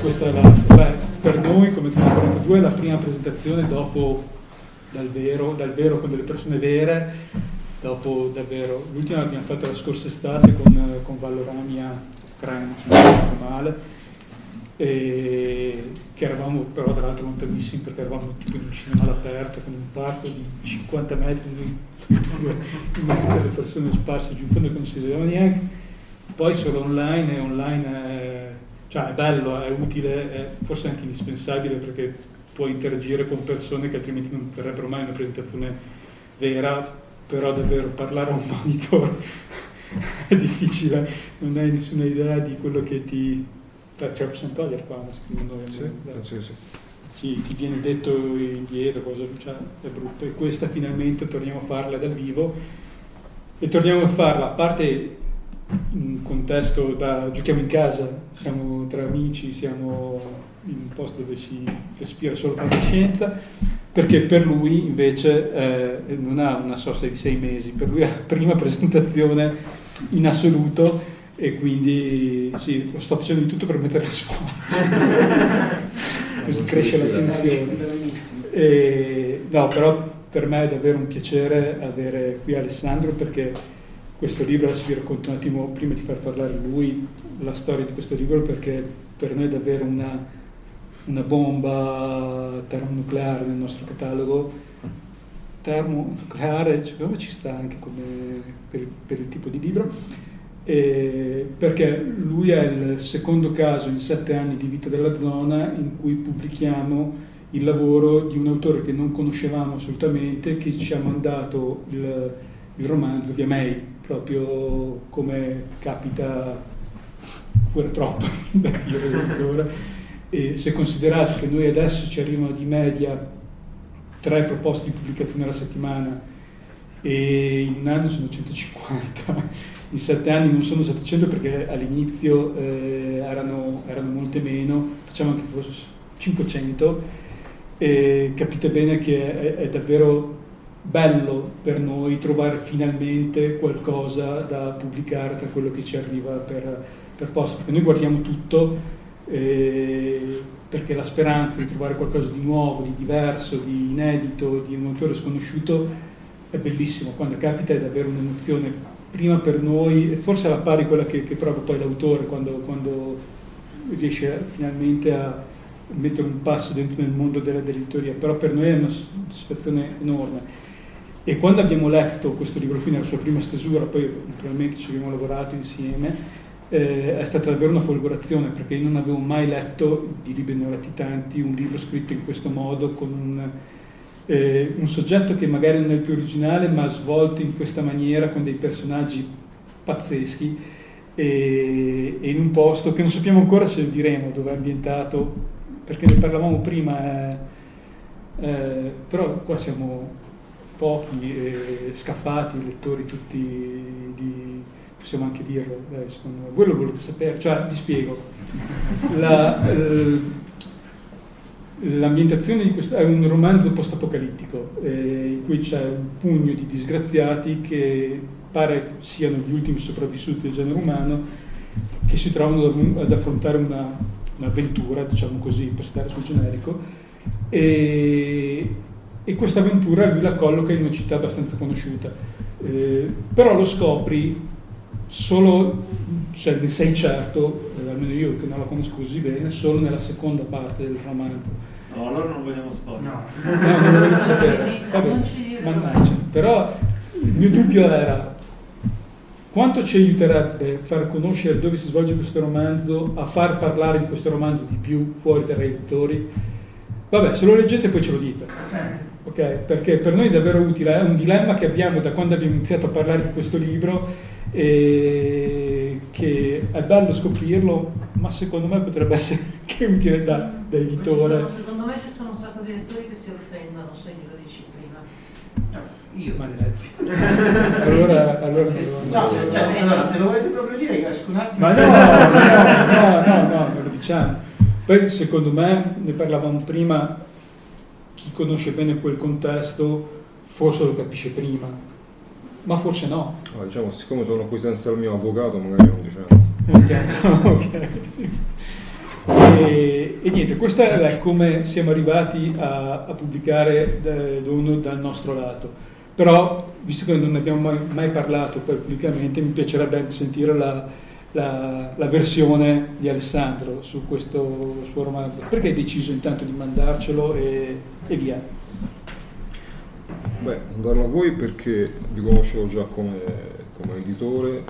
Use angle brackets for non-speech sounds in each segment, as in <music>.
Questa è la, beh, per noi come Zona 42 è la prima presentazione dopo dal vero, dal vero con delle persone vere, dopo davvero, l'ultima l'abbiamo fatta la scorsa estate con, con non ricordo male, e che eravamo però tra l'altro lontanissimi perché eravamo tipo in un cinema all'aperto con un parco di 50 metri in mezzo alle persone sparse giù in fondo che non si vedeva neanche, poi solo online e online è, cioè è bello, è utile, è forse anche indispensabile perché puoi interagire con persone che altrimenti non verrebbero mai una presentazione vera, però davvero parlare a un <laughs> monitor è difficile, non hai nessuna idea di quello che ti... Cioè, possiamo togliere qua, scrivendo... Sì, penso sì. Ci, ci, viene detto indietro, cosa, cioè, è brutto. E questa finalmente torniamo a farla dal vivo e torniamo a farla, a parte un contesto da giochiamo in casa, siamo tra amici, siamo in un posto dove si respira solo fantascienza, perché per lui invece eh, non ha una sosta di sei mesi, per lui è la prima presentazione in assoluto e quindi sì, lo sto facendo di tutto per mettere a scuola, <laughs> così cresce la tensione. E, no, però per me è davvero un piacere avere qui Alessandro perché questo libro, adesso vi racconto un attimo, prima di far parlare lui, la storia di questo libro perché per noi è davvero una, una bomba termonucleare nel nostro catalogo. Termonucleare, secondo me ci sta anche per, per il tipo di libro, eh, perché lui è il secondo caso in sette anni di vita della zona in cui pubblichiamo il lavoro di un autore che non conoscevamo assolutamente, che ci ha mandato il, il romanzo via mail proprio come capita pure troppo <laughs> da dire ancora. E se considerate che noi adesso ci arrivano di media tre proposte di pubblicazione alla settimana e in un anno sono 150, <laughs> in sette anni non sono 700 perché all'inizio eh, erano, erano, molte meno, facciamo anche forse 500 e capite bene che è, è davvero bello per noi trovare finalmente qualcosa da pubblicare tra quello che ci arriva per, per posto, perché noi guardiamo tutto eh, perché la speranza di trovare qualcosa di nuovo, di diverso, di inedito, di un autore sconosciuto è bellissimo, quando capita è davvero un'emozione prima per noi, forse alla pari quella che, che prova poi l'autore quando, quando riesce finalmente a mettere un passo dentro nel mondo della, dell'editoria, però per noi è una soddisfazione enorme. E quando abbiamo letto questo libro qui nella sua prima stesura, poi naturalmente ci abbiamo lavorato insieme, eh, è stata davvero una folgorazione perché io non avevo mai letto, di libri ne ho letti tanti, un libro scritto in questo modo con un eh, un soggetto che magari non è il più originale ma svolto in questa maniera con dei personaggi pazzeschi e, e in un posto che non sappiamo ancora se diremo dove è ambientato perché ne parlavamo prima eh, eh, però qua siamo pochi eh, scaffati lettori tutti di, possiamo anche dirlo eh, secondo me. Voi lo volete sapere? Cioè vi spiego. La, eh, L'ambientazione di questo è un romanzo post-apocalittico eh, in cui c'è un pugno di disgraziati che pare siano gli ultimi sopravvissuti del genere umano che si trovano ad affrontare una, un'avventura, diciamo così, per stare sul generico, e, e questa avventura lui la colloca in una città abbastanza conosciuta. Eh, però lo scopri solo, cioè ne sei certo, eh, almeno io che non la conosco così bene, solo nella seconda parte del romanzo No, allora non vogliamo spoiler. No, no non volete sapere. Vabbè, mannaggia. Però il mio dubbio era quanto ci aiuterebbe far conoscere dove si svolge questo romanzo, a far parlare di questo romanzo di più fuori dai lettori. Vabbè, se lo leggete poi ce lo dite. Ok? Perché per noi è davvero utile, è un dilemma che abbiamo da quando abbiamo iniziato a parlare di questo libro e che è bello scoprirlo, ma secondo me potrebbe essere <laughs> anche utile da, da editore. Sono, secondo me ci sono un sacco di lettori che si offendono se glielo dici prima. Io. Ma <laughs> allora, allora no, se, cioè, allora, se lo volete proprio dire, io esco un attimo. Ma no, no, no, no, no, non lo diciamo. Poi secondo me, ne parlavamo prima, chi conosce bene quel contesto forse lo capisce prima ma forse no. Ah, diciamo, siccome sono qui senza il mio avvocato, magari non diciamo. Ok, <laughs> ok. E, e, niente, questo è come siamo arrivati a, a pubblicare Dono dal nostro lato. Però, visto che non ne abbiamo mai, mai parlato poi pubblicamente, mi piacerebbe sentire la, la, la, versione di Alessandro su questo suo romanzo. Perché hai deciso intanto di mandarcelo e, e via? Beh, andarlo a voi perché vi conoscevo già come, come editore,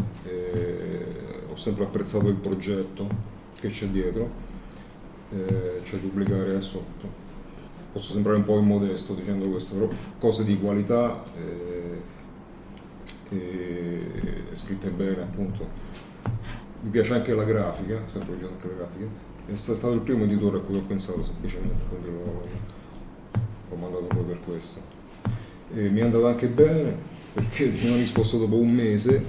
ho sempre apprezzato il progetto che c'è dietro, eh, cioè pubblicare adesso, posso sembrare un po' immodesto dicendo questo, però cose di qualità eh, e scritte bene appunto. Mi piace anche la grafica, sempre dicendo anche la grafica, è stato il primo editore a cui ho pensato semplicemente, quindi l'ho, l'ho mandato poi per questo. E mi è andato anche bene perché mi hanno risposto dopo un mese,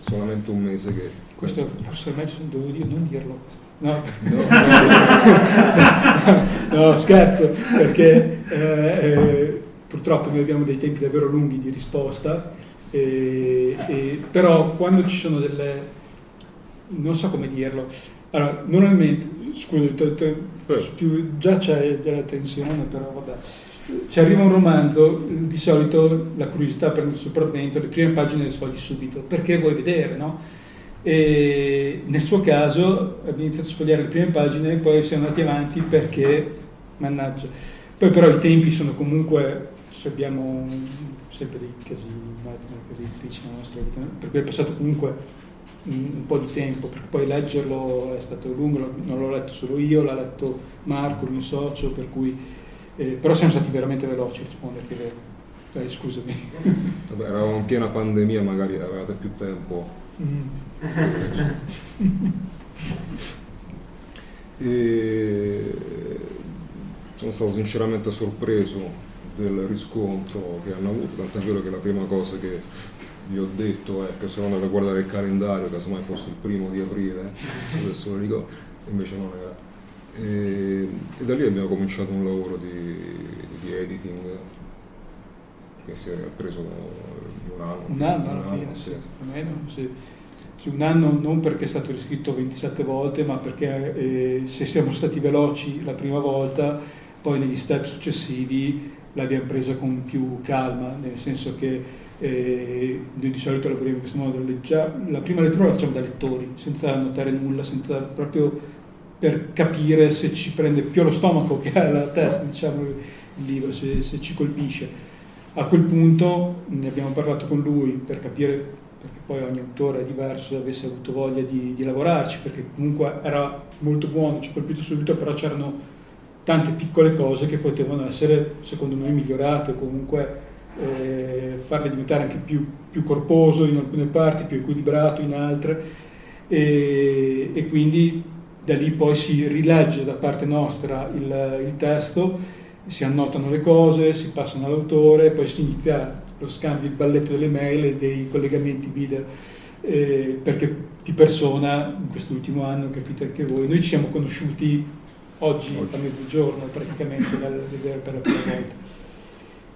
solamente un mese che... Questo forse meglio dovevo dire, non dirlo. No, no, <laughs> no, scherzo, perché eh, eh, purtroppo noi abbiamo dei tempi davvero lunghi di risposta, eh, però quando ci sono delle... non so come dirlo, allora, normalmente, scusa, già c'è già la tensione, però vabbè. Ci arriva un romanzo, di solito la curiosità prende il sopravvento, le prime pagine le sfogli subito, perché vuoi vedere, no? E nel suo caso abbiamo iniziato a sfogliare le prime pagine e poi siamo andati avanti perché, mannaggia, poi però i tempi sono comunque, abbiamo sempre dei casini, casi editrici nella nostra vita, per cui è passato comunque un po' di tempo, perché poi leggerlo è stato lungo, non l'ho letto solo io, l'ha letto Marco, il mio socio, per cui eh, però siamo stati veramente veloci a risponderti, vero? Eh, scusami. <laughs> Vabbè, eravamo in piena pandemia, magari avevate più tempo. Mm. e sono stato sinceramente sorpreso del riscontro che hanno avuto, tant'è vero che la prima cosa che gli ho detto è che sono andato a guardare il calendario, casomai fosse il primo di aprile, adesso lo ricordo, invece non era. E, e, da lì abbiamo cominciato un lavoro di, di editing che si è preso un anno. Un anno alla fine, sì. Meno, sì. Sì, un anno non perché è stato riscritto 27 volte, ma perché eh, se siamo stati veloci la prima volta, poi negli step successivi l'abbiamo presa con più calma, nel senso che eh, noi di solito lavoriamo in questo modo, leggia, la prima lettura la facciamo da lettori, senza notare nulla, senza proprio per capire se ci prende più allo stomaco che alla testa, diciamo, il libro, se, se ci colpisce. A quel punto ne abbiamo parlato con lui per capire perché poi ogni autore è diverso, avesse avuto voglia di, di, lavorarci, perché comunque era molto buono, ci ha colpito subito, però c'erano tante piccole cose che potevano essere, secondo noi, migliorate o comunque eh, farle diventare anche più, più, corposo in alcune parti, più equilibrato in altre e, e, quindi da lì poi si rilegge da parte nostra il, il testo, si annotano le cose, si passano all'autore, poi si inizia lo scambio, il balletto delle mail e dei collegamenti video, eh, perché di persona in quest'ultimo anno, capite anche voi, noi ci siamo conosciuti oggi, oggi. a mezzogiorno praticamente dal vedere per la prima volta.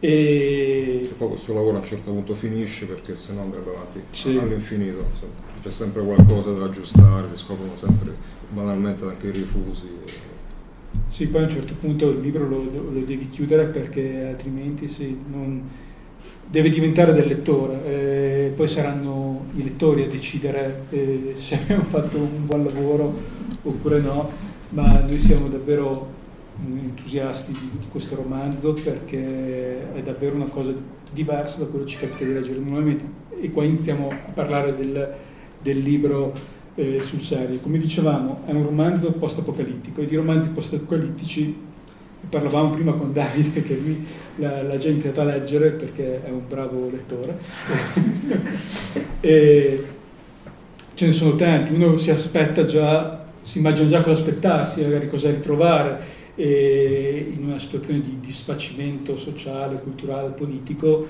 E... e poi questo lavoro a un certo punto finisce perché se no andrebbe avanti sì. all'infinito, insomma. c'è sempre qualcosa da aggiustare, si scoprono sempre banalmente anche i rifusi. Sì, poi a un certo punto il libro lo, lo devi chiudere perché altrimenti sì, non, deve diventare del lettore, eh, poi saranno i lettori a decidere eh, se <laughs> abbiamo fatto un buon lavoro oppure no, ma noi siamo davvero entusiasti di, questo romanzo perché è davvero una cosa diversa da quello che ci capita di leggere normalmente. E qua iniziamo a parlare del, del libro eh, sul serio. Come dicevamo, è un romanzo post-apocalittico e di romanzi post-apocalittici parlavamo prima con Davide che lui gente è andata a leggere perché è un bravo lettore. <laughs> E ce ne sono tanti, uno si aspetta già, si immagina già cosa aspettarsi, magari cosa ritrovare in una situazione di disfacimento sociale, culturale, politico,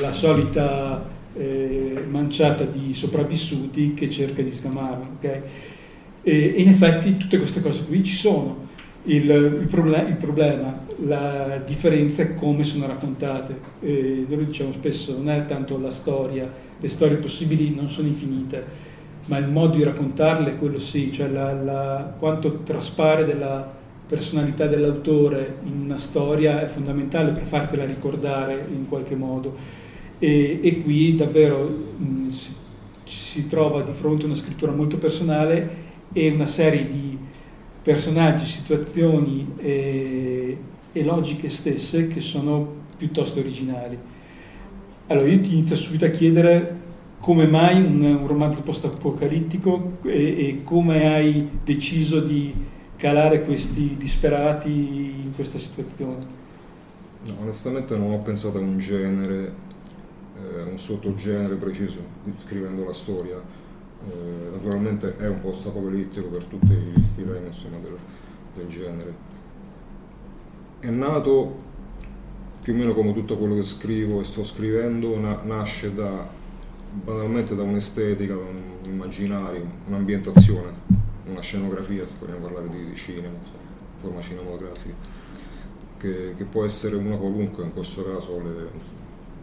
la solita eh, manciata di sopravvissuti che cerca di sgamarlo. Okay? E, in effetti tutte queste cose qui ci sono il, il, proble- il, problema, la differenza è come sono raccontate. Eh, noi lo diciamo spesso, non è tanto la storia, le storie possibili non sono infinite, ma il modo di raccontarle, quello sì, cioè la, la, quanto traspare della personalità dell'autore in una storia è fondamentale per fartela ricordare in qualche modo. E, e qui davvero mh, si, si trova di fronte a una scrittura molto personale e una serie di personaggi, situazioni e, e, logiche stesse che sono piuttosto originali. Allora io ti inizio subito a chiedere come mai un, un romanzo post-apocalittico e, e, come hai deciso di calare questi disperati in questa situazione. No, onestamente non ho pensato a un genere, eh, un sottogenere preciso scrivendo la storia eh, naturalmente è un post apocalittico per tutti gli stilemi insomma, del, del, genere. È nato più o meno come tutto quello che scrivo e sto scrivendo, na- nasce da, banalmente da un'estetica, da un immaginario, un'ambientazione, una scenografia, se vogliamo parlare di, di cinema, forma cinematografica, che, che, può essere una qualunque, in questo caso le,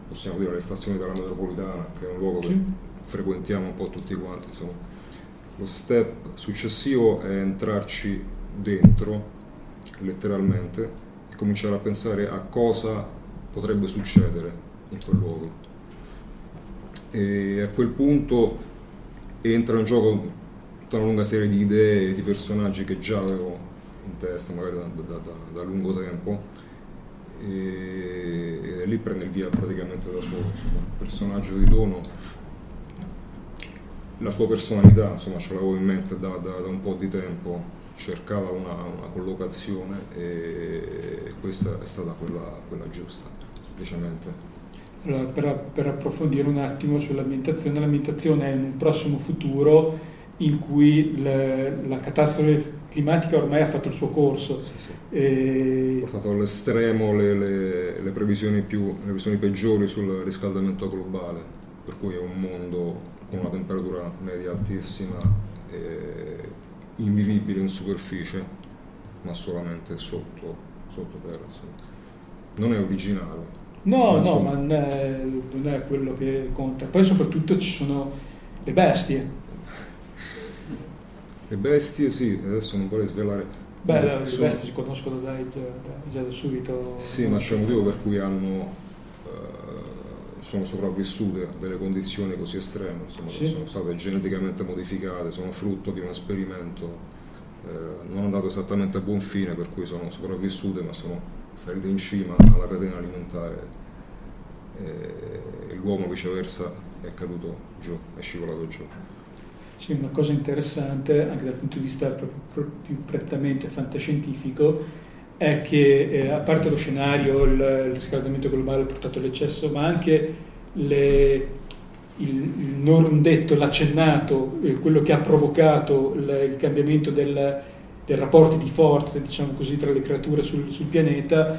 possiamo dire le stazioni della metropolitana, che è un luogo che frequentiamo un po' tutti quanti. Insomma. Lo step successivo è entrarci dentro, letteralmente, e cominciare a pensare a cosa potrebbe succedere in quel luogo. E a quel punto entra in gioco tutta una lunga serie di idee, di personaggi che già avevo in testa, magari da, da, da, da lungo tempo, e, e, lì prende il via praticamente da solo. Insomma. Il personaggio di Dono la sua personalità, insomma ce l'avevo in mente da, un po' di tempo, cercava una, una, collocazione e questa è stata quella, quella giusta, semplicemente. Allora, per, per, approfondire un attimo sull'ambientazione, l'ambientazione è in un prossimo futuro in cui le, la catastrofe climatica ormai ha fatto il suo corso. Sì, sì. E- portato all'estremo le, le- le previsioni più, le previsioni peggiori sul riscaldamento globale, per cui è un mondo con una temperatura media altissima, e invivibile in superficie, ma solamente sotto, sottoterra. Non è originale. No, Ma no, insomma. ma non è, non è quello che conta. Poi soprattutto ci sono le bestie. Le bestie, sì, adesso non vorrei svelare. Beh, ma le sono- bestie si conoscono dai, già, da, già da subito. Sì, ma c'è un motivo per cui hanno, eh, sono sopravvissute a delle condizioni così estreme, insomma, Sì. sono state geneticamente modificate, sono frutto di un esperimento eh, non andato esattamente a buon fine, per cui sono sopravvissute, ma sono salite in cima alla catena alimentare e l'uomo viceversa è caduto giù, è scivolato giù. Sì, una cosa interessante anche dal punto di vista più prettamente fantascientifico è che eh, a parte lo scenario, il, il riscaldamento globale portato all'eccesso, ma anche le- il, il non detto, l'accennato, eh, quello che ha provocato il, il cambiamento del, dei rapporti di forze, diciamo così, tra le creature sul, sul pianeta,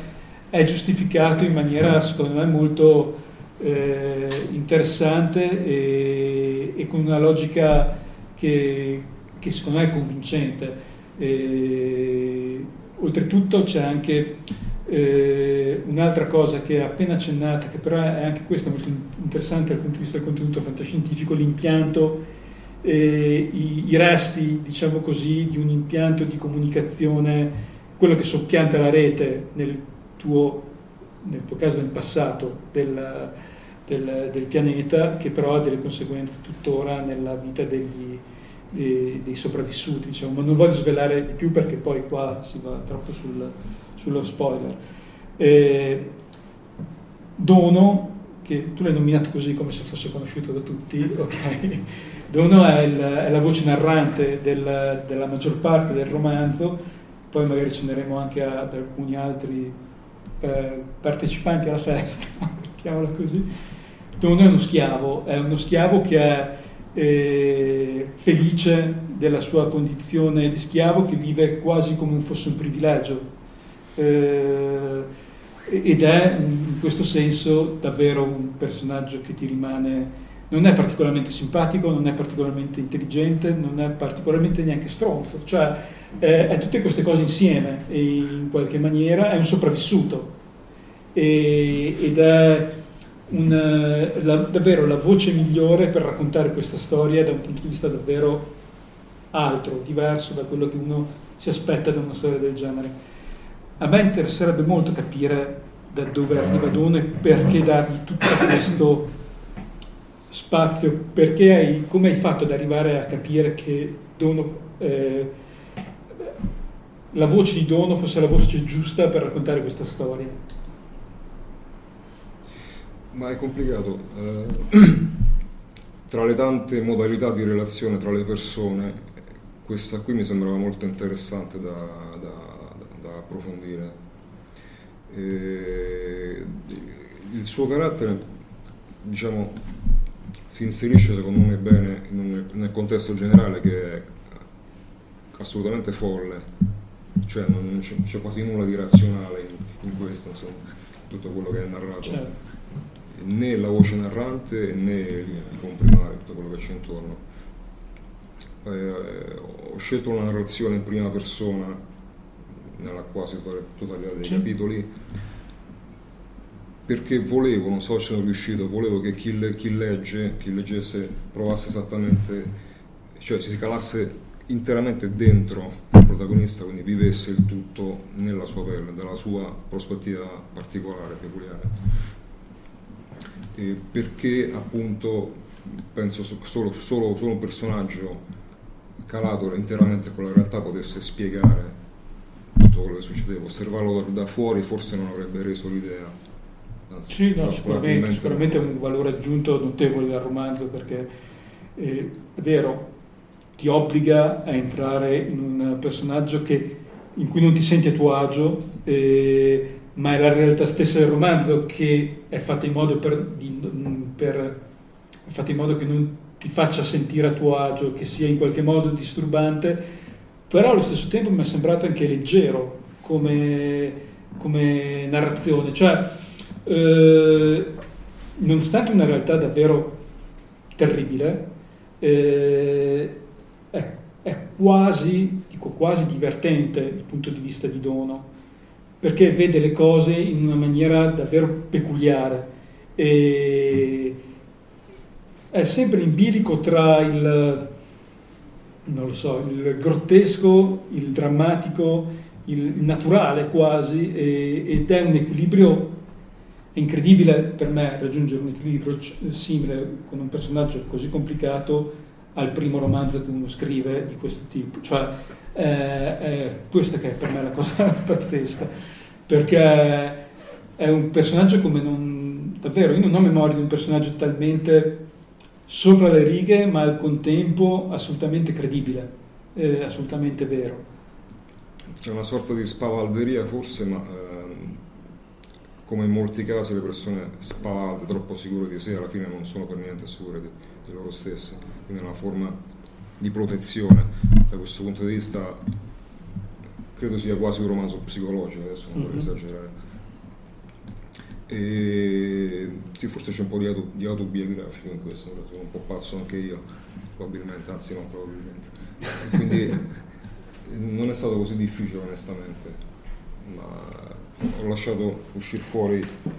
è giustificato in maniera, secondo me, molto eh, interessante e, e con una logica che, che secondo me è convincente. E, oltretutto c'è anche eh, un'altra cosa che è appena accennata, che però è anche questa molto interessante dal punto di vista del contenuto fantascientifico, l'impianto, eh, i, i resti, diciamo così, di un impianto di comunicazione, quello che soppianta la rete nel tuo, nel tuo caso nel passato del, del- del pianeta, che però ha delle conseguenze tuttora nella vita degli, dei sopravvissuti, diciamo. ma non voglio svelare di più perché poi qua si va troppo sul, sullo spoiler. Eh, Dono, che tu l'hai nominato così come se fosse conosciuto da tutti, <laughs> ok? Dono è, il- è la voce narrante del- della maggior parte del romanzo, poi magari ci andremo anche a- ad alcuni altri eh, partecipanti alla festa, <laughs> mettiamola così. Dono è uno schiavo, è uno schiavo che è eh, felice della sua condizione di schiavo, che vive quasi come fosse un privilegio. Eh, ed è in questo senso davvero un personaggio che ti rimane non è particolarmente simpatico, non è particolarmente intelligente, non è particolarmente neanche stronzo, cioè eh, è tutte queste cose insieme e in qualche maniera è un sopravvissuto E- ed è un, eh, la- davvero la voce migliore per raccontare questa storia da un punto di vista davvero altro, diverso da quello che uno si aspetta da una storia del genere. A me interesserebbe molto capire da dove arriva Dono e perché dargli tutto questo spazio, perché hai, come hai fatto ad arrivare a capire che Dono, eh, la voce di Dono fosse la voce giusta per raccontare questa storia. Ma è complicato. eh, <clears throat> tra le tante modalità di relazione tra le persone, questa qui mi sembrava molto interessante da, da- da approfondire. E il suo carattere, diciamo, si inserisce secondo me bene un- nel contesto generale che è assolutamente folle, cioè non c'è, c'è quasi nulla di razionale in, in questo, insomma, tutto quello che è narrato Certo. Né la voce narrante né i comprimari, tutto quello che c'è intorno. Eh, ho scelto una narrazione in prima persona nella quasi totalità dei Sì. capitoli perché volevo, non so se sono riuscito, volevo che chi, le- chi legge, chi leggesse provasse esattamente, cioè si calasse interamente dentro il protagonista, quindi vivesse il tutto nella sua pelle, dalla sua prospettiva particolare, peculiare eh, perché appunto penso so- solo, solo- solo un personaggio calato interamente con la realtà potesse spiegare tutto quello che succedeva, osservarlo da, da fuori forse non avrebbe reso l'idea. Anzi, Sì, no, sicuramente, sicuramente è un valore aggiunto notevole del romanzo perché eh, è vero, ti obbliga a entrare in un personaggio che- in cui non ti senti a tuo agio, eh, ma è la realtà stessa del romanzo che è fatta in modo, per, per- fatta in modo che non ti faccia sentire a tuo agio, che sia in qualche modo disturbante, però allo stesso tempo mi è sembrato anche leggero come, come narrazione, cioè eh, nonostante una realtà davvero terribile, eh, è, è quasi, dico quasi divertente dal punto di vista di Dono, perché vede le cose in una maniera davvero peculiare. E è sempre in bilico tra il, so, il grottesco, il drammatico, il naturale quasi, e, ed è un equilibrio incredibile per me raggiungere un equilibrio simile con un personaggio così complicato al primo romanzo che uno scrive di questo tipo. Cioè, eh, è questa che è per me la cosa <laughs> pazzesca, perché è un personaggio come non... davvero, io non ho memoria di un personaggio talmente sopra le righe, ma al contempo assolutamente credibile, eh, assolutamente vero. È una sorta di spavalderia forse, ma ehm, come in molti casi le persone spavalde, troppo sicure di sé, alla fine non sono per niente sicure di, di loro stesse, quindi è una forma di protezione. Da questo punto di vista credo sia quasi un romanzo psicologico, adesso non vorrei mm-hmm. esagerare. E sì, forse c'è un po' di, auto, di autobiografico in questo, sono un po' pazzo anche io, probabilmente, anzi no, probabilmente. Quindi <laughs> non è stato così difficile onestamente, ma ho lasciato uscire fuori <clears throat>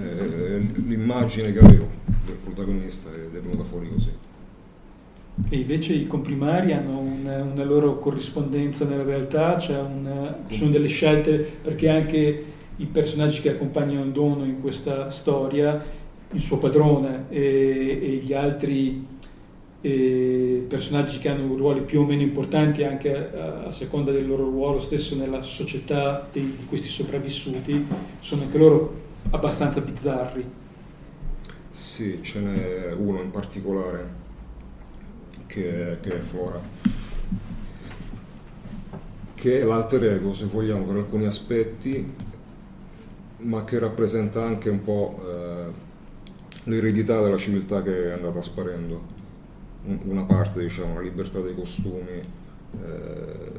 eh, l'immagine che avevo del protagonista ed è venuta fuori così. E invece i comprimari hanno una, una loro corrispondenza nella realtà, cioè una, ci sono delle scelte perché anche i personaggi che accompagnano Dono in questa storia, il suo padrone e, e gli altri e personaggi che hanno ruoli più o meno importanti anche a, a seconda del loro ruolo stesso nella società di, di, questi sopravvissuti, sono anche loro abbastanza bizzarri. Sì, ce n'è uno in particolare che, che è Flora, che è l'alter ego, se vogliamo, per alcuni aspetti, ma che rappresenta anche un po' eh, l'eredità della civiltà che è andata sparendo. Una parte, diciamo, la libertà dei costumi, eh,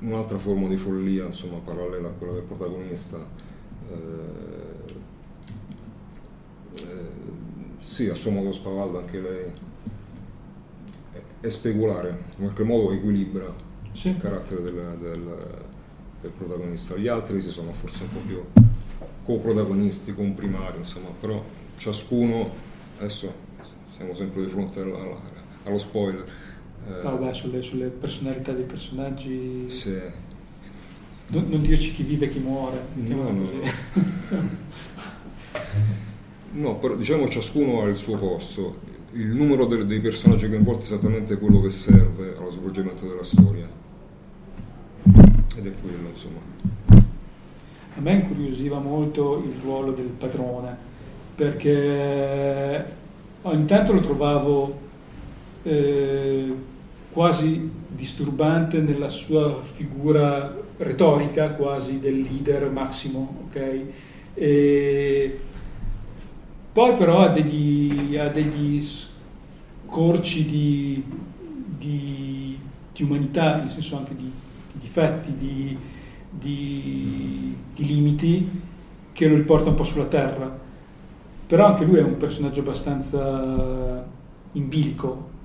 un'altra forma di follia, insomma, parallela a quella del protagonista. Eh, eh, sì, a suo modo spavalda anche lei è, speculare, in qualche modo equilibra sì. il carattere del, del, del, protagonista. Gli altri si sono forse un po' più co-protagonisti, comprimari, insomma, però ciascuno, adesso siamo sempre di fronte alla, allo spoiler. Eh, ah, beh, sulle, sulle, personalità dei personaggi. Sì. Non, non, dirci chi vive e chi muore. No, no. <laughs> no, però diciamo ciascuno ha il suo posto. Il numero de- dei personaggi coinvolti è esattamente quello che serve allo svolgimento della storia. Ed è quello, insomma. A me incuriosiva molto il ruolo del padrone, perché ogni tanto lo trovavo eh, quasi disturbante nella sua figura retorica quasi del leader massimo, ok? E poi però ha degli, ha degli scorci di, di, di, umanità, nel senso anche di, di difetti, di, limiti che lo riporta un po' sulla terra. Però anche lui è un personaggio abbastanza in bilico,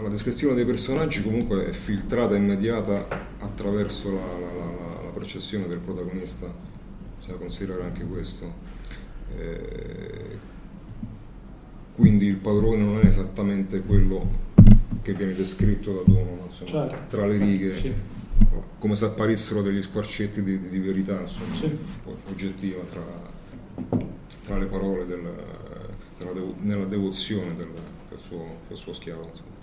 la descrizione dei personaggi comunque è filtrata immediata attraverso la, la, la, la percezione del protagonista, bisogna considerare anche questo. Eh, quindi il padrone non è esattamente quello che viene descritto da Dono, insomma, certo. tra le righe, sì. come se apparissero degli squarcetti di, di verità insomma, sì. oggettiva tra, tra, le parole del, devo, nella devozione del, del, suo, del suo schiavo. Insomma.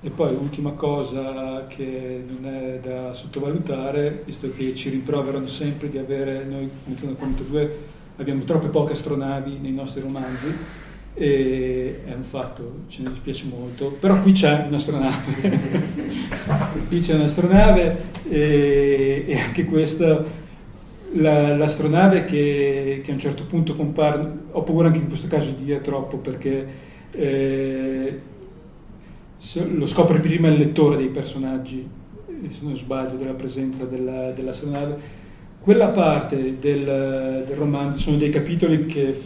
E poi l'ultima cosa che non è da sottovalutare, visto che ci rimproverano sempre di avere, noi come 42 abbiamo troppe poche astronavi nei nostri romanzi, e è un fatto, ce ne dispiace molto, però qui c'è un'astronave, <laughs> qui c'è un'astronave e, e anche questa, la, l'astronave che, che, a un certo punto compare, ho paura anche in questo caso di dire troppo perché eh, lo scopre prima il lettore dei personaggi, eh, se non sbaglio, della presenza della, dell'astronave. Quella parte del, del romanzo sono dei capitoli che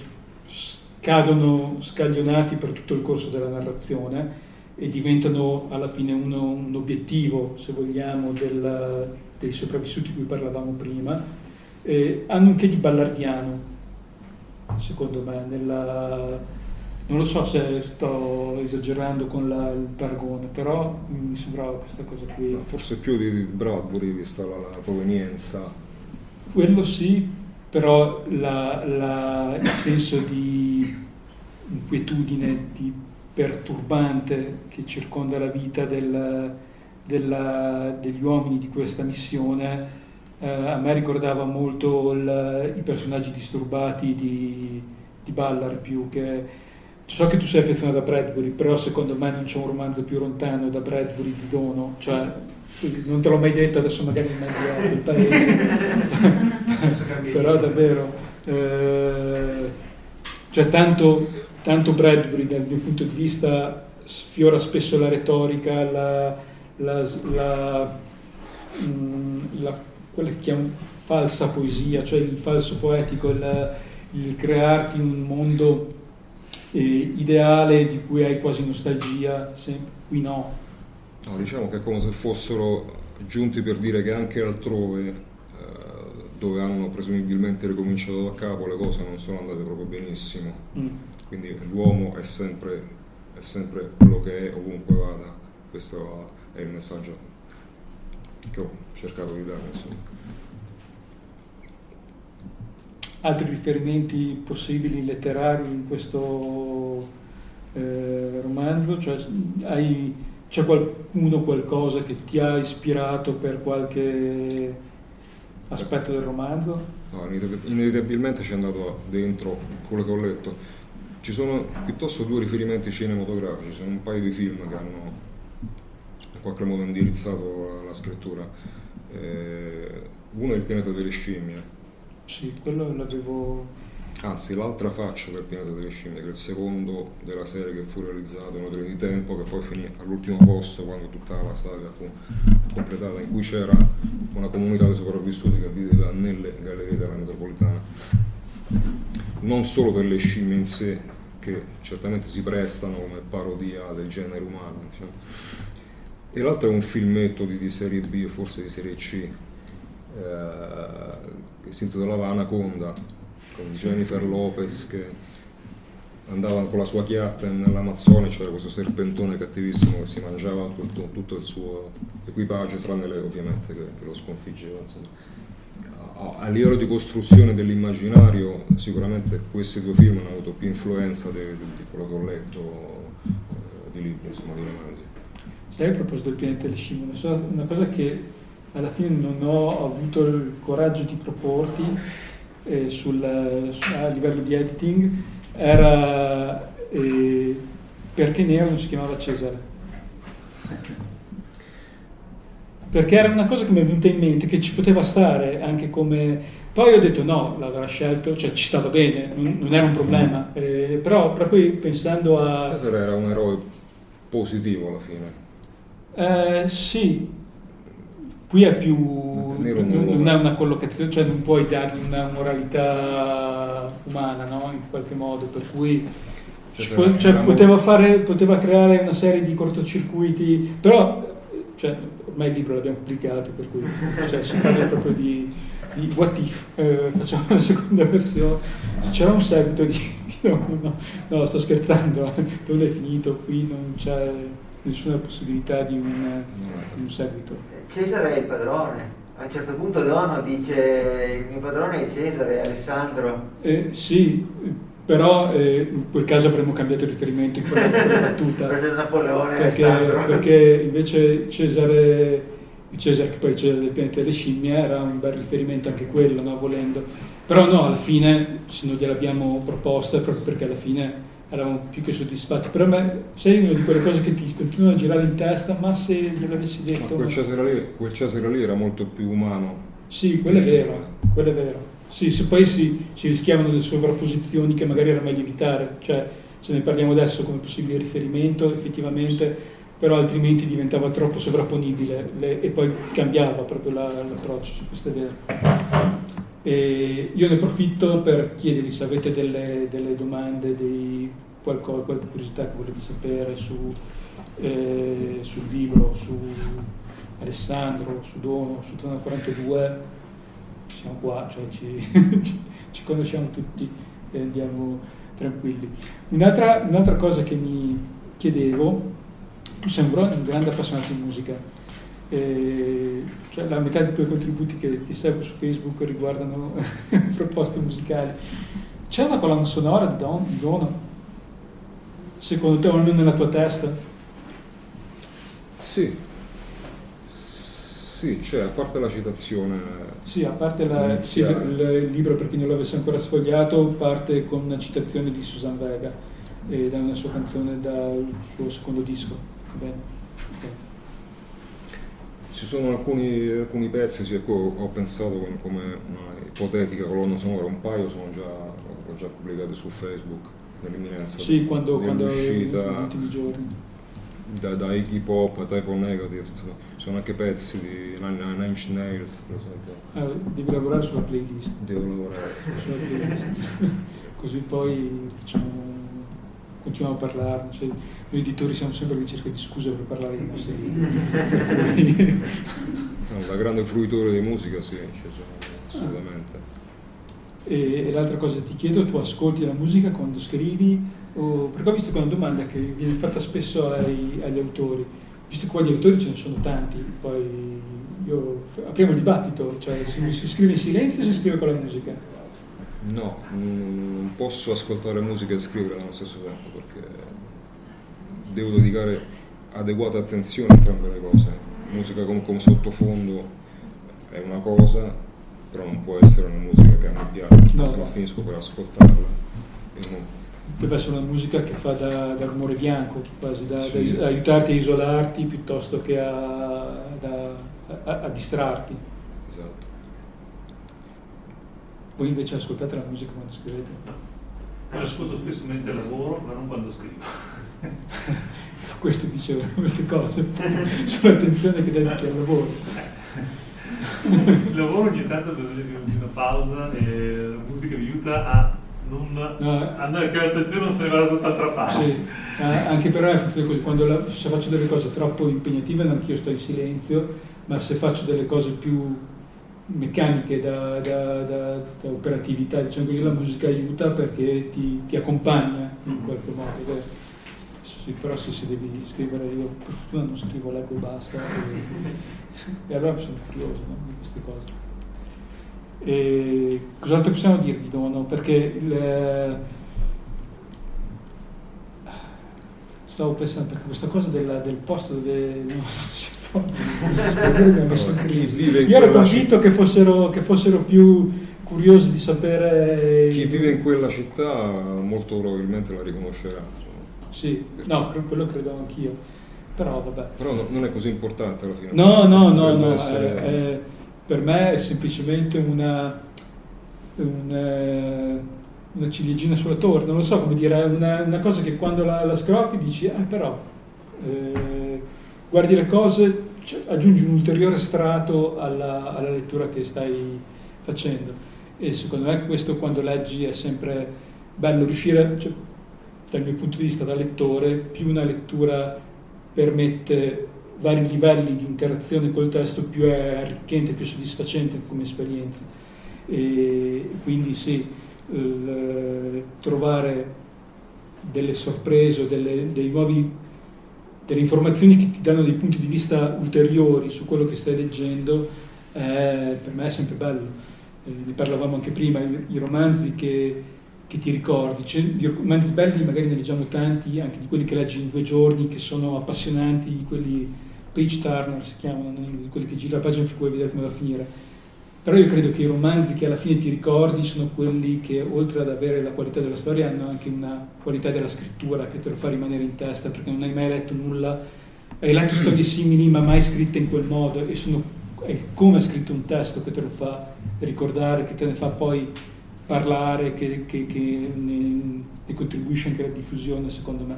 cadono scaglionati per tutto il corso della narrazione e diventano alla fine uno- un obiettivo, se vogliamo, del- dei sopravvissuti di cui parlavamo prima. Eh, hanno un che di ballardiano, secondo me, nella, non lo so se sto esagerando con la- il paragone, però mi sembrava questa cosa qui. Forse più di Bradbury, vista la, la provenienza. Quello sì, però la- la- il senso di inquietudine, di perturbante che circonda la vita del- della- degli uomini di questa missione, eh, a me ricordava molto il- i personaggi disturbati di, di Ballard più che... So che tu sei affezionato a Bradbury, però secondo me non c'è un romanzo più lontano da Bradbury di Dono, cioè non te l'ho mai detto, adesso magari mi mando del paese, però davvero, eh, cioè tanto, tanto Bradbury dal mio punto di vista sfiora spesso la retorica, la, la, la, mm, la- quella che chiamo falsa poesia, cioè il falso poetico, il, il crearti un mondo eh, ideale di cui hai quasi nostalgia, sempre, qui no. No, diciamo che è come se fossero giunti per dire che anche altrove, eh, dove hanno presumibilmente ricominciato da capo, le cose non sono andate proprio benissimo. Mm. Quindi l'uomo è sempre, è sempre quello che è ovunque vada. Questo è il messaggio che ho cercato di dare. Insomma. Altri riferimenti possibili letterari in questo eh, romanzo? Cioè, hai, c'è qualcuno, qualcosa che ti ha ispirato per qualche aspetto del romanzo? No, inevit- inevitabilmente ci è andato dentro quello che ho letto. Ci sono piuttosto due riferimenti cinematografici, sono un paio di film che hanno in qualche modo indirizzato la, la scrittura. Eh, uno è Il pianeta delle scimmie, Sì, quello l'avevo... anzi l'altra faccia del pianeta delle scimmie, che è il secondo della serie che fu realizzato in un treno di tempo, che poi finì all'ultimo posto quando tutta la saga fu completata, in cui c'era una comunità di sopravvissuti che viveva nelle gallerie della metropolitana. Non solo per le scimmie in sé, che certamente si prestano come parodia del genere umano, diciamo. e l'altro è un filmetto di, di serie B, forse di serie C, eh, che si intitolava Anaconda, con Jennifer Lopez che andava con la sua chiatta nell'Amazzone, c'era questo serpentone cattivissimo che si mangiava tutto, tutto il suo equipaggio, tranne lei ovviamente che, che lo sconfiggeva. A, a livello di costruzione dell'immaginario sicuramente questi due film hanno avuto più influenza di, di- di quello che ho letto eh, di libri, insomma, di romanzi. Sai a proposito del pianeta delle scimmie, una cosa che alla fine non ho avuto il coraggio di proporti eh, sul- su- a livello di editing era eh, perché Nero non si chiamava Cesare. Perché era una cosa che mi è venuta in mente, che ci poteva stare anche come... Poi ho detto no, l'aveva scelto, cioè ci stava bene, non, non era un problema, eh, però proprio pensando a... Cesare era un eroe positivo alla fine. Eh, sì, qui è più. Non non, è. una collocazione, cioè non puoi dargli una moralità umana, no? In qualche modo, per cui. Cioè, cioè, poteva, fare, poteva creare una serie di cortocircuiti, però cioè, ormai il libro l'abbiamo pubblicato, per cui cioè, si parla proprio di, di what if, eh, facciamo la seconda versione, se c'era un seguito di, di- no, no, no, sto scherzando, <laughs> non è finito, qui non c'è nessuna possibilità di un, di un seguito. Cesare è il padrone. A un certo punto Dono dice il mio padrone è Cesare, Alessandro. Eh, sì, però eh, in quel caso avremmo cambiato il riferimento in quella, in <laughs> quella battuta. Preso Napoleone, perché, Alessandro. perché invece Cesare, Cesare, che poi è il Cesare del pianeta delle scimmie, era un bel riferimento anche quello, no, volendo. Però no, alla fine, se non gliel'abbiamo proposto, è proprio perché alla fine eravamo più che soddisfatti. Per me, sei una di quelle cose che ti continuano a girare in testa, ma se gliel'avessi Ma detto... quel Cesare, lì, quel Cesare lì era molto più umano. Sì, quello è vero, quello è vero. Sì, se poi si, si rischiavano delle sovrapposizioni che magari era meglio evitare, cioè se ne parliamo adesso come possibile riferimento effettivamente, però altrimenti diventava troppo sovrapponibile le, e poi cambiava proprio la, l'approccio, questo è vero. E io ne approfitto per chiedervi se avete delle, delle domande, dei, qualcosa, qualche curiosità che volete sapere su, eh, sul libro, su Alessandro, su Dono, su Zona 42, siamo qua, cioè ci, <laughs> ci, ci conosciamo tutti e andiamo tranquilli. Un'altra, un'altra cosa che mi chiedevo, tu sembra un grande appassionato di musica, cioè la metà dei tuoi contributi che, che seguo su Facebook riguardano <laughs> proposte musicali. C'è una colonna sonora di, Don, Dono? Secondo te, o almeno nella tua testa? Sì, sì, c'è, a parte la citazione. Sì, a parte la, sì, il, libro, per chi non l'avesse ancora sfogliato, parte con una citazione di Susan Vega e da una sua canzone dal suo secondo disco. Okay. Ci sono alcuni, alcuni pezzi, ecco, ho pensato come una ipotetica colonna sonora, un paio sono già, ho già pubblicati su Facebook nell'imminenza sì, quando, quando uscita. Negli ultimi giorni da, da Iggy Pop a Type Negative, insomma, sono anche pezzi di Nine Inch Nails, per esempio. Ah, devi lavorare sulla playlist. Devo lavorare. Sulla playlist. <laughs> Così poi facciamo, continuiamo a parlarne. Cioè, noi editori siamo sempre in ricerca di scuse per parlare di nostri libri. <laughs> no, da grande fruitore di musica, sì, assolutamente. Ah. E, e l'altra cosa ti chiedo, tu ascolti la musica quando scrivi? O, perché ho visto che è una domanda che viene fatta spesso ai, agli autori, visto che qua gli autori ce ne sono tanti, poi io, apriamo il dibattito, cioè se si scrive in silenzio o si scrive con la musica? No, non posso ascoltare musica e scrivere allo stesso tempo perché devo dedicare adeguata attenzione a entrambe le cose. Musica come, come sottofondo è una cosa, però non può essere una musica che a me piace, no. se la finisco per ascoltarla deve essere una musica che fa da, da rumore bianco, quasi da, sì. da, aiutarti a isolarti piuttosto che a, a, a distrarti. Esatto. Voi invece ascoltate la musica quando scrivete? No. Io ascolto spesso mentre lavoro, ma non quando scrivo. <laughs> Questo dice molte cose <laughs> sull'attenzione che dedichi al lavoro. Il <laughs> lavoro ogni tanto ha bisogno di una pausa e la musica mi aiuta a non, no, andare, che l'attenzione non se ne vada da tutt'altra parte. Sì, eh, anche per me quando la, se faccio delle cose troppo impegnative anch'io sto in silenzio, ma se faccio delle cose più meccaniche da, da, da, da operatività, diciamo così, la musica aiuta perché ti, ti accompagna in mm-hmm. qualche modo. Sì, però se si devi scrivere, io per fortuna non scrivo, leggo e basta. E, <laughs> e allora sono curioso no, di queste cose. E cos'altro possiamo dire di Dono? Perché il, stavo pensando perché questa cosa della, del posto dove <laughs> no, Io ero convinto che fossero, che fossero più curiosi di sapere. Chi vive in quella città molto probabilmente la riconoscerà. Sì, no, quello credo anch'io. Però vabbè. Però no, non è così importante alla fine. No, no, no, no. Essere... È, è, per me è semplicemente una, una, una ciliegina sulla torta, non lo so come dire, è una, una cosa che quando la, la scropi dici, ah però, eh, guardi le cose, aggiungi un ulteriore strato alla, alla lettura che stai facendo. E secondo me questo quando leggi è sempre bello riuscire, cioè, dal mio punto di vista da lettore, più una lettura permette vari livelli di interazione col testo, più è arricchente, più soddisfacente come esperienza. E quindi sì, il, trovare delle sorprese, delle, dei nuovi, delle informazioni che ti danno dei punti di vista ulteriori su quello che stai leggendo, è, per me è sempre bello. Eh, ne parlavamo anche prima, i, i romanzi che, che ti ricordi. Cioè, di romanzi belli magari ne leggiamo tanti, anche di quelli che leggi in due giorni, che sono appassionanti, di quelli page turner si chiamano, quelli che gira la pagina per cui vedere come va a finire. Però io credo che i romanzi che alla fine ti ricordi sono quelli che oltre ad avere la qualità della storia hanno anche una qualità della scrittura che te lo fa rimanere in testa perché non hai mai letto nulla, hai letto storie simili ma mai scritte in quel modo e sono, è come è scritto un testo che te lo fa ricordare, che te ne fa poi parlare, che, che, che ne, ne, contribuisce anche alla diffusione secondo me.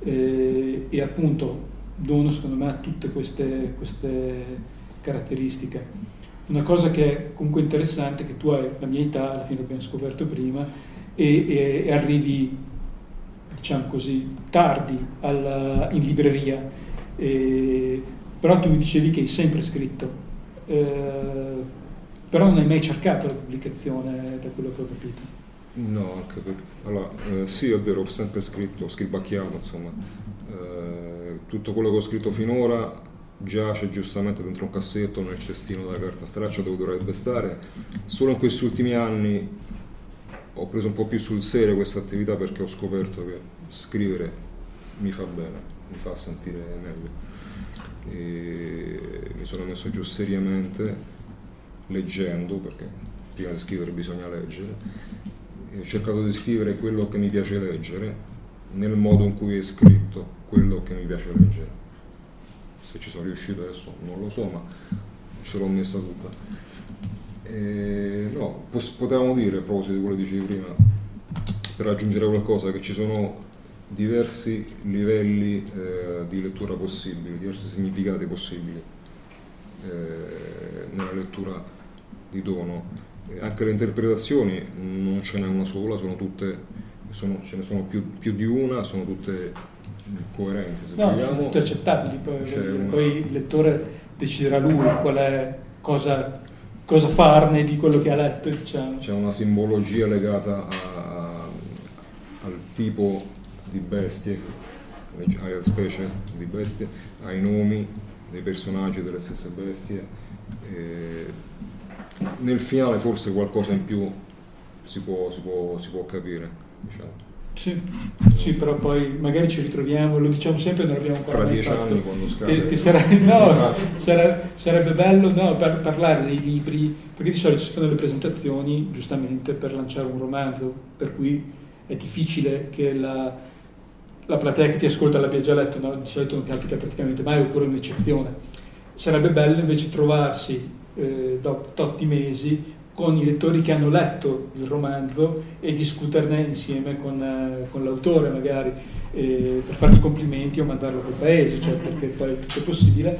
Eh, e appunto Dono secondo me ha tutte queste, queste caratteristiche. Una cosa che è comunque interessante che tu hai la mia età, alla fine l'abbiamo scoperto prima, e, e, arrivi, diciamo così, tardi alla, in libreria, e, però tu mi dicevi che hai sempre scritto, eh, però non hai mai cercato la pubblicazione, da quello che ho capito. No, anche perché, allora, eh, sì è vero, ho sempre scritto, ho scribacchiato, insomma, eh, tutto quello che ho scritto finora giace giustamente dentro un cassetto nel cestino della carta straccia dove dovrebbe stare. Solo in questi ultimi anni ho preso un po' più sul serio questa attività perché ho scoperto che scrivere mi fa bene, mi fa sentire meglio. E mi sono messo giù seriamente leggendo, perché prima di scrivere bisogna leggere, e ho cercato di scrivere quello che mi piace leggere nel modo in cui è scritto quello che mi piace leggere se ci sono riuscito adesso non lo so, ma ce l'ho messa tutta. E, no, potevamo dire, a proposito di quello che dicevi prima, per aggiungere qualcosa, che ci sono diversi livelli eh, di lettura possibili, diversi significati possibili eh, nella lettura di Dono. E anche le interpretazioni non ce n'è una sola, sono tutte, sono, ce ne sono più, più di una, sono tutte coerenti, se no, vogliamo. sono intercettabili, poi, poi, il lettore deciderà lui qual è, cosa, cosa, farne di quello che ha letto. Diciamo. C'è una simbologia legata a, al tipo di bestie, alle specie di bestie, ai nomi dei personaggi delle stesse bestie. E nel finale forse qualcosa in più si può, si può, si può capire. Diciamo. Sì, sì, però poi magari ci ritroviamo, lo diciamo sempre, non abbiamo ancora Fra dieci fatto, anni quando scade. Che, sarebbe, <laughs> no, sarebbe, sarebbe bello no, per parlare dei libri, perché di solito si fanno le presentazioni giustamente per lanciare un romanzo, per cui è difficile che la, la platea che ti ascolta l'abbia già letto, no? di solito non capita praticamente mai, oppure un'eccezione. Sarebbe bello invece trovarsi eh, dopo totti mesi con i lettori che hanno letto il romanzo e discuterne insieme con, eh, con l'autore magari eh, per fargli complimenti o mandarlo a quel paese, cioè perché poi tutto è possibile,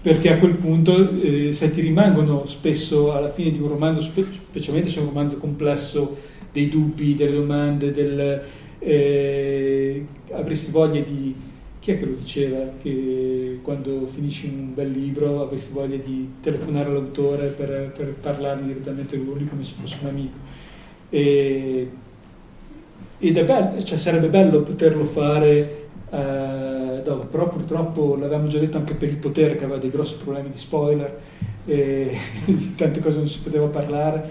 perché a quel punto eh, se ti rimangono spesso alla fine di un romanzo, specialmente se è un romanzo complesso, dei dubbi, delle domande, del, eh, avresti voglia di chi è che lo diceva che quando finisci un bel libro avresti voglia di telefonare all'autore per, per parlargli direttamente con lui come se fosse un amico? E, ed è bello, cioè sarebbe bello poterlo fare eh, dopo, però purtroppo l'avevamo già detto anche per il potere che aveva dei grossi problemi di spoiler e <laughs> di tante cose non si poteva parlare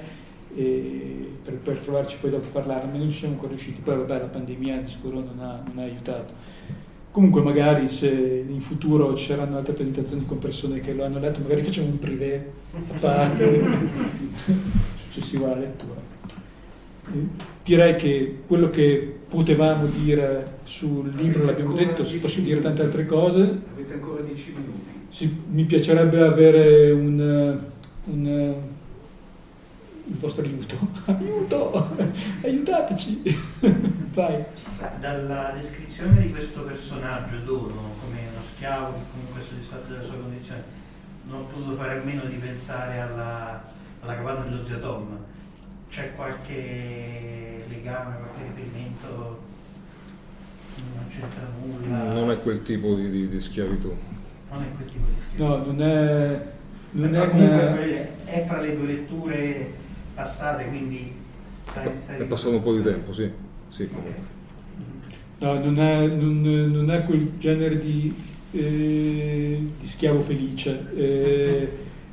e per, per trovarci poi dopo a parlare ma non ci siamo ancora riusciti. Poi vabbè la pandemia di sicuro non ha, non ha aiutato Comunque magari se in futuro ci saranno altre presentazioni con persone che lo hanno letto, magari facciamo un privé a parte <laughs> successivo alla lettura. Direi che quello che potevamo dire sul libro l'abbiamo detto, si possono dire tante altre cose. Avete ancora dieci minuti. Sì, mi piacerebbe avere un, un il vostro aiuto. <laughs> Aiuto! Aiutateci! <laughs> Vai. Dalla descrizione di questo personaggio, Dono, come uno schiavo che comunque è soddisfatto della sua condizione, non ho potuto fare a meno di pensare alla, alla capanna dello zio Tom. C'è qualche legame, qualche riferimento? Non c'entra nulla? Non è quel tipo di, di, di schiavitù. Non è quel tipo di schiavitù. No, non è... Non è, comunque è fra le due letture passate, quindi sai, sai è passato un po' di tempo, sì. sì no, non, è, non, non, è, quel genere di, eh, di schiavo felice, eh,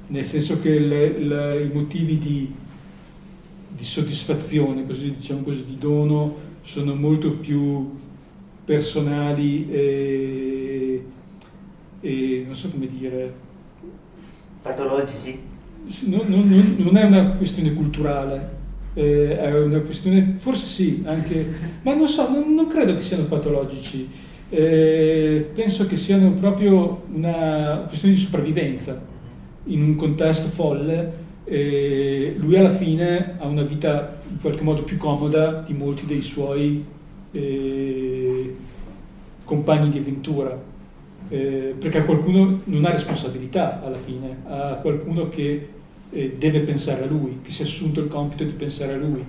nel senso che le, le, i motivi di, di soddisfazione, così, diciamo così, di dono, sono molto più personali e, e non so come dire. Patologici? Non, non, non è una questione culturale, eh, è una questione, forse sì, anche, ma non so, non, non credo che siano patologici, eh, penso che siano proprio una questione di sopravvivenza in un contesto folle. Eh, lui alla fine ha una vita in qualche modo più comoda di molti dei suoi eh, compagni di avventura. Eh, perché qualcuno non ha responsabilità alla fine, ha qualcuno che eh, deve pensare a lui, che si è assunto il compito di pensare a lui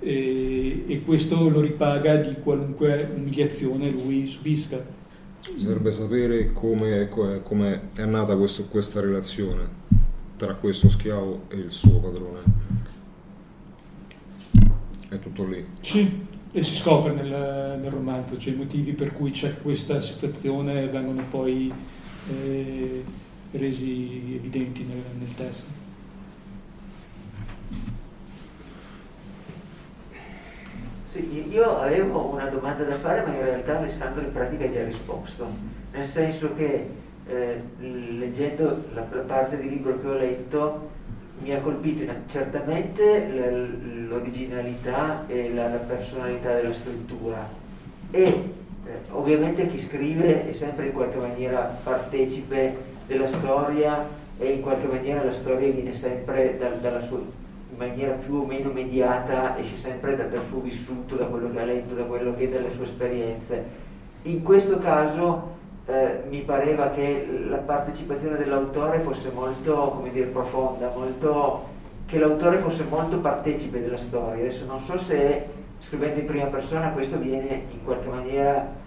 e, e questo lo ripaga di qualunque umiliazione lui subisca. Bisognerebbe sapere come, come è nata questo, questa relazione tra questo schiavo e il suo padrone. È tutto lì. Sì, e si scopre nel, nel romanzo, cioè i motivi per cui c'è questa situazione vengono poi eh, resi evidenti nel, nel testo. Sì, io avevo una domanda da fare, ma in realtà Alessandro in pratica ha già risposto, nel senso che eh, leggendo la, la, parte di libro che ho letto mi ha colpito certamente l'originalità e la, la, personalità della struttura. E eh, ovviamente chi scrive è sempre in qualche maniera partecipe della storia e in qualche maniera la storia viene sempre da, dalla sua in maniera più o meno mediata, esce sempre da, dal suo vissuto, da quello che ha letto, da quello che è dalle sue esperienze. In questo caso eh, mi pareva che la partecipazione dell'autore fosse molto, dire, profonda, molto, che l'autore fosse molto partecipe della storia. Adesso non so se scrivendo in prima persona questo viene in qualche maniera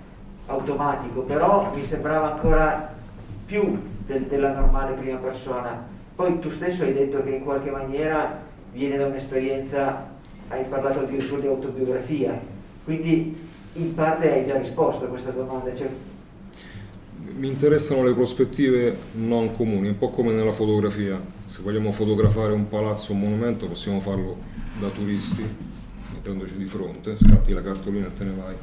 automatico, però mi sembrava ancora più del, della normale prima persona. Poi tu stesso hai detto che in qualche maniera viene da un'esperienza, hai parlato addirittura di autobiografia, quindi in parte hai già risposto a questa domanda. Cioè... Mi interessano le prospettive non comuni, un po' come nella fotografia. Se vogliamo fotografare un palazzo un monumento possiamo farlo da turisti, mettendoci di fronte, scatti la cartolina e te ne vai.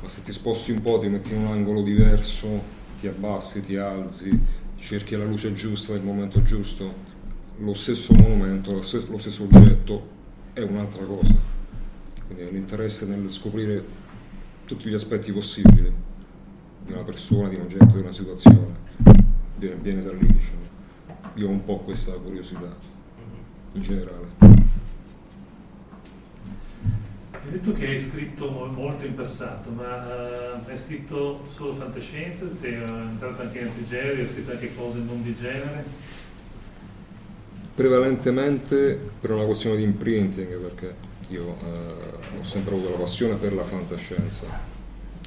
Ma se ti sposti un po', ti metti in un angolo diverso, ti abbassi, ti alzi, cerchi la luce giusta nel momento giusto, lo stesso monumento, lo stesso oggetto è un'altra cosa. Quindi l'interesse nel scoprire tutti gli aspetti possibili di una persona, di un oggetto, di una situazione, viene, viene da lì. Diciamo. Io ho un po' questa curiosità in generale. Hai detto che hai scritto molto in passato, ma uh, hai scritto solo fantascienza, sei entrato anche in antigenere, hai scritto anche cose non di genere? Prevalentemente per una questione di imprinting, perché io eh, ho sempre avuto la passione per la fantascienza,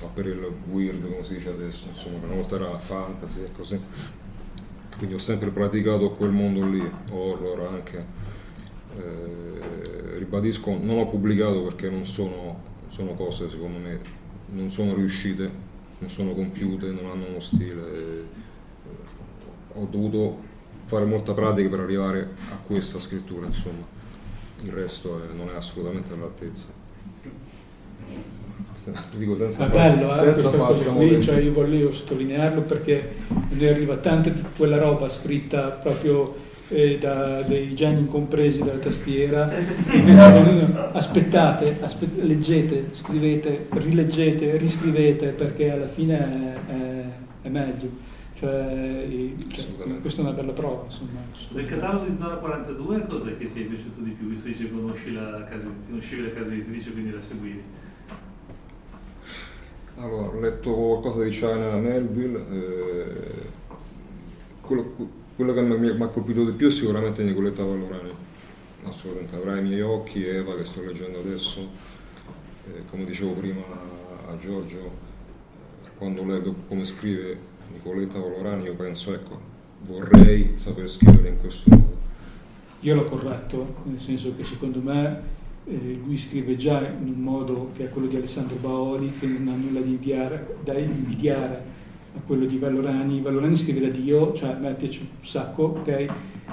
o per il weird come si dice adesso, insomma, una volta era fantasy e così. Quindi ho sempre praticato quel mondo lì, horror anche. Eh, ribadisco, non ho pubblicato perché non sono, sono cose secondo me non sono riuscite, non sono compiute, non hanno uno stile. Eh, ho dovuto fare molta pratica per arrivare a questa scrittura, insomma. Il resto è, non è assolutamente all'altezza. Dico senza è bello, eh, senza qui, cioè io volevo sottolinearlo perché ne arriva tanta di quella roba scritta proprio eh, da dei geni incompresi dalla tastiera. <laughs> aspettate, aspet- leggete, scrivete, rileggete, riscrivete perché alla fine è, è, è meglio. Cioè, cioè, questa è una bella prova. Insomma. Del catalogo di Zona 42 cos'è che ti è piaciuto di più? Visto che conosci la casa, conoscevi la casa editrice quindi la seguivi. Allora, ho letto qualcosa di China Melville, eh, quello, quello, che mi, ha colpito di più è sicuramente Nicoletta Valorani, assolutamente, avrai i miei occhi, Eva che sto leggendo adesso, eh, come dicevo prima a Giorgio, quando leggo come scrive Nicoletta Volorani, io penso, ecco, vorrei saper scrivere in questo modo. Io l'ho corretto, nel senso che secondo me eh, lui scrive già in un modo che è quello di Alessandro Baoli, che non ha nulla di invidiare, da invidiare a quello di Valorani. Valorani scrive da Dio, cioè a me piace un sacco, ok?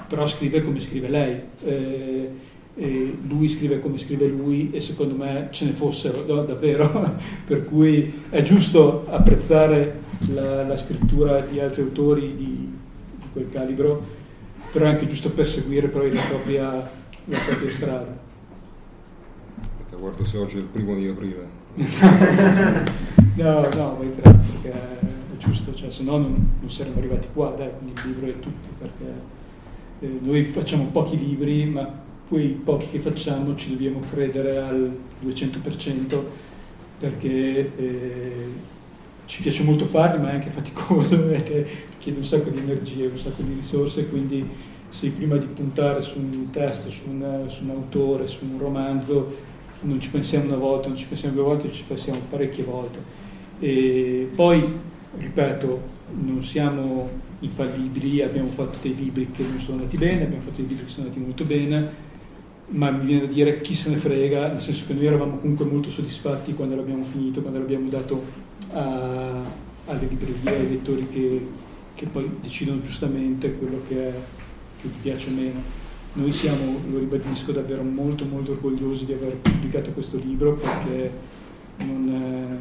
Però scrive come scrive lei. Eh, e lui scrive come scrive lui e secondo me ce ne fossero no, davvero, <laughs> per cui è giusto apprezzare la, la scrittura di altri autori di, di, quel calibro, però è anche giusto perseguire poi la propria, la propria strada. Guardo se oggi è il primo di aprile. <laughs> no, no, vai tranquillo, perché è giusto, cioè, se no non, non saremmo arrivati qua, dai, quindi il libro è tutto, perché eh, noi facciamo pochi libri, ma quei pochi che facciamo ci dobbiamo credere al 200% perché eh, ci piace molto farli ma è anche faticoso <laughs> perché chiede un sacco di energie, un sacco di risorse, quindi se prima di puntare su un testo, su, una, su un autore, su un romanzo, non ci pensiamo una volta, non ci pensiamo due volte, ci pensiamo parecchie volte. E poi, ripeto, non siamo infallibili, abbiamo fatto dei libri che non sono andati bene, abbiamo fatto dei libri che sono andati molto bene, ma mi viene da dire chi se ne frega, nel senso che noi eravamo comunque molto soddisfatti quando l'abbiamo finito, quando l'abbiamo dato a, alle librerie, ai lettori che, che, poi decidono giustamente quello che, è, che ti piace meno. Noi siamo, lo ribadisco, davvero molto molto orgogliosi di aver pubblicato questo libro perché non, è,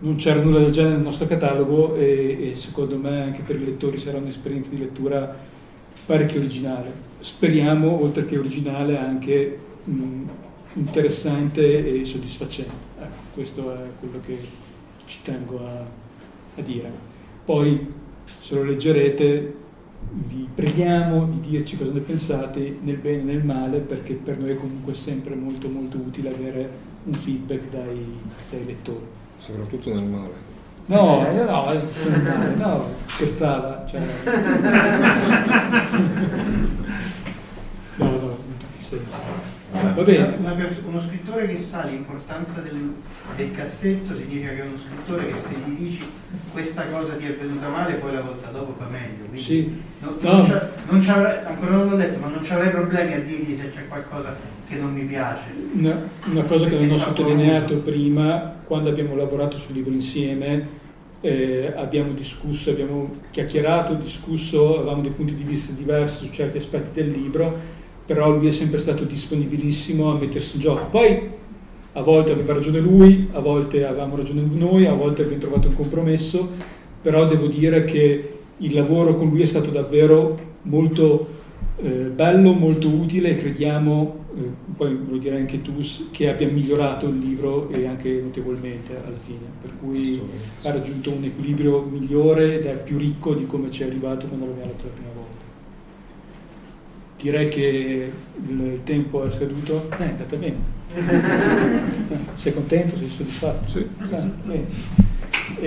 non c'era nulla del genere nel nostro catalogo e, e secondo me anche per i lettori sarà un'esperienza di lettura parecchio originale speriamo, oltre che originale, anche mh, interessante e soddisfacente. Ecco, questo è quello che ci tengo a, a dire. Poi, se lo leggerete, vi preghiamo di dirci cosa ne pensate, nel bene e nel male, perché per noi è comunque sempre molto molto utile avere un feedback dai, dai lettori. Soprattutto nel male. No, no, no, no, scherzava. Cioè... senso. Va bene. Una, uno scrittore che sa l'importanza del, del, cassetto significa che è uno scrittore che se gli dici questa cosa ti è venuta male poi la volta dopo fa meglio. Quindi sì. non, no. non ancora non l'ho detto, ma non ci avrei problemi a dirgli se c'è qualcosa che non mi piace. Una, una cosa che non ho sottolineato prima, quando abbiamo lavorato sul libro insieme, eh, abbiamo discusso, abbiamo chiacchierato, discusso, avevamo dei punti di vista diversi su certi aspetti del libro però lui è sempre stato disponibilissimo a mettersi in gioco. Poi a volte aveva ragione lui, a volte avevamo ragione noi, a volte abbiamo trovato un compromesso, però devo dire che il lavoro con lui è stato davvero molto eh, bello, molto utile e crediamo, eh, poi lo direi anche tu, che abbia migliorato il libro e anche notevolmente alla fine, per cui ha raggiunto un equilibrio migliore ed è più ricco di come ci è arrivato quando l'abbiamo letto la prima volta direi che il, tempo è scaduto. Eh, è andata bene. <laughs> sei contento? Sei soddisfatto? Sì. Ah, e...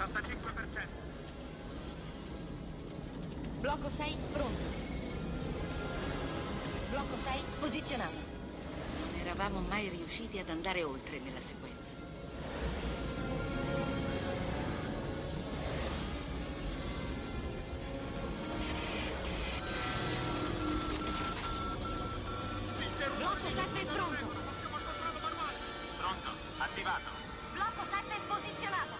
75%. Blocco 6 pronto. Blocco 6 posizionato. Non eravamo mai riusciti ad andare oltre nella sequenza. Blocco 7 pronto. Pronto, attivato. Blocco 7 posizionato.